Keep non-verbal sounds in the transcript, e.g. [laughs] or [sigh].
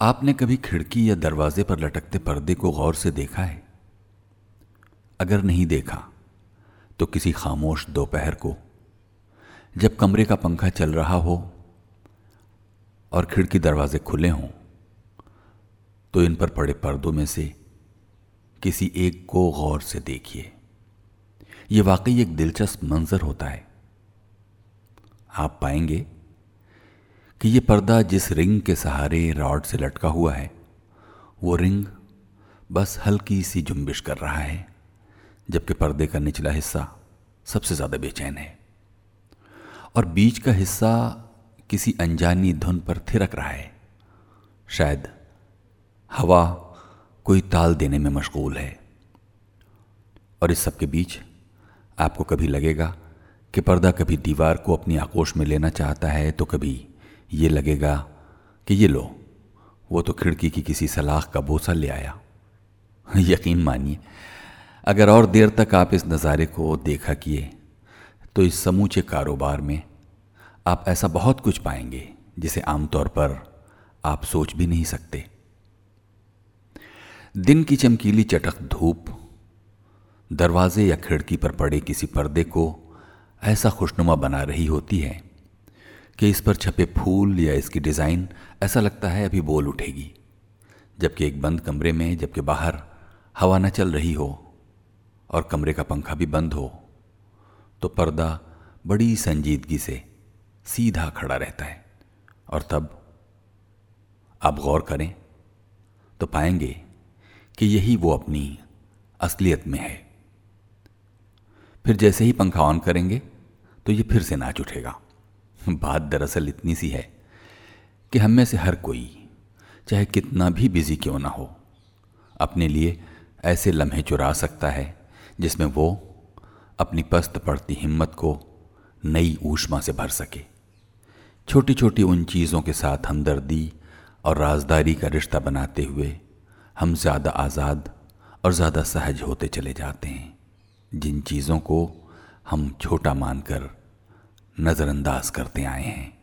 आपने कभी खिड़की या दरवाजे पर लटकते पर्दे को गौर से देखा है? अगर नहीं देखा तो किसी खामोश दोपहर को, जब कमरे का पंखा चल रहा हो और खिड़की दरवाजे खुले हों तो इन पर पड़े पर्दों में से किसी एक को गौर से देखिए। यह वाकई एक दिलचस्प मंजर होता है। आप पाएँगे कि यह पर्दा जिस रिंग के सहारे रॉड से लटका हुआ है, वो रिंग बस हल्की सी जुम्बिश कर रहा है, जबकि पर्दे का निचला हिस्सा सबसे ज़्यादा बेचैन है। और बीच का हिस्सा किसी अनजानी धुन पर थिरक रहा है। शायद हवा कोई ताल देने में मशगूल है। और इस सब के बीच आपको कभी लगेगा कि पर्दा कभी दीवार को अपनी आकोश में लेना चाहता है तो कभी ये लगेगा कि ये लो, वो तो खिड़की की किसी सलाख का बोसा ले आया। यकीन मानिए, अगर और देर तक आप इस नज़ारे को देखा किए तो इस समूचे कारोबार में आप ऐसा बहुत कुछ पाएँगे, जिसे आमतौर पर आप सोच भी नहीं सकते। दिन की चमकीली चटक धूप, दरवाजे या खिड़की पर पड़े किसी पर्दे को ऐसा खुशनुमा बना रही होती है कि इस पर छपे फूल या इसकी डिज़ाइन ऐसा लगता है अभी बोल उठेगी। जबकि एक बंद कमरे में, जबकि बाहर हवा न चल रही हो और कमरे का पंखा भी बंद हो तो पर्दा बड़ी संजीदगी से सीधा खड़ा रहता है। और तब आप गौर करें तो पाएँगे कि यही वो अपनी असलियत में है। फिर जैसे ही पंखा ऑन करेंगे तो ये फिर से नाच उठेगा। [laughs] बात दरअसल इतनी सी है कि हम में से हर कोई, चाहे कितना भी बिज़ी क्यों ना हो, अपने लिए ऐसे लम्हे चुरा सकता है जिसमें वो अपनी पस्त पड़ती हिम्मत को नई ऊष्मा से भर सके। छोटी छोटी उन चीज़ों के साथ हमदर्दी और राजदारी का रिश्ता बनाते हुए हम ज़्यादा आज़ाद और ज़्यादा सहज होते चले जाते हैं, जिन चीज़ों को हम छोटा मानकर नज़रअंदाज करते आए हैं।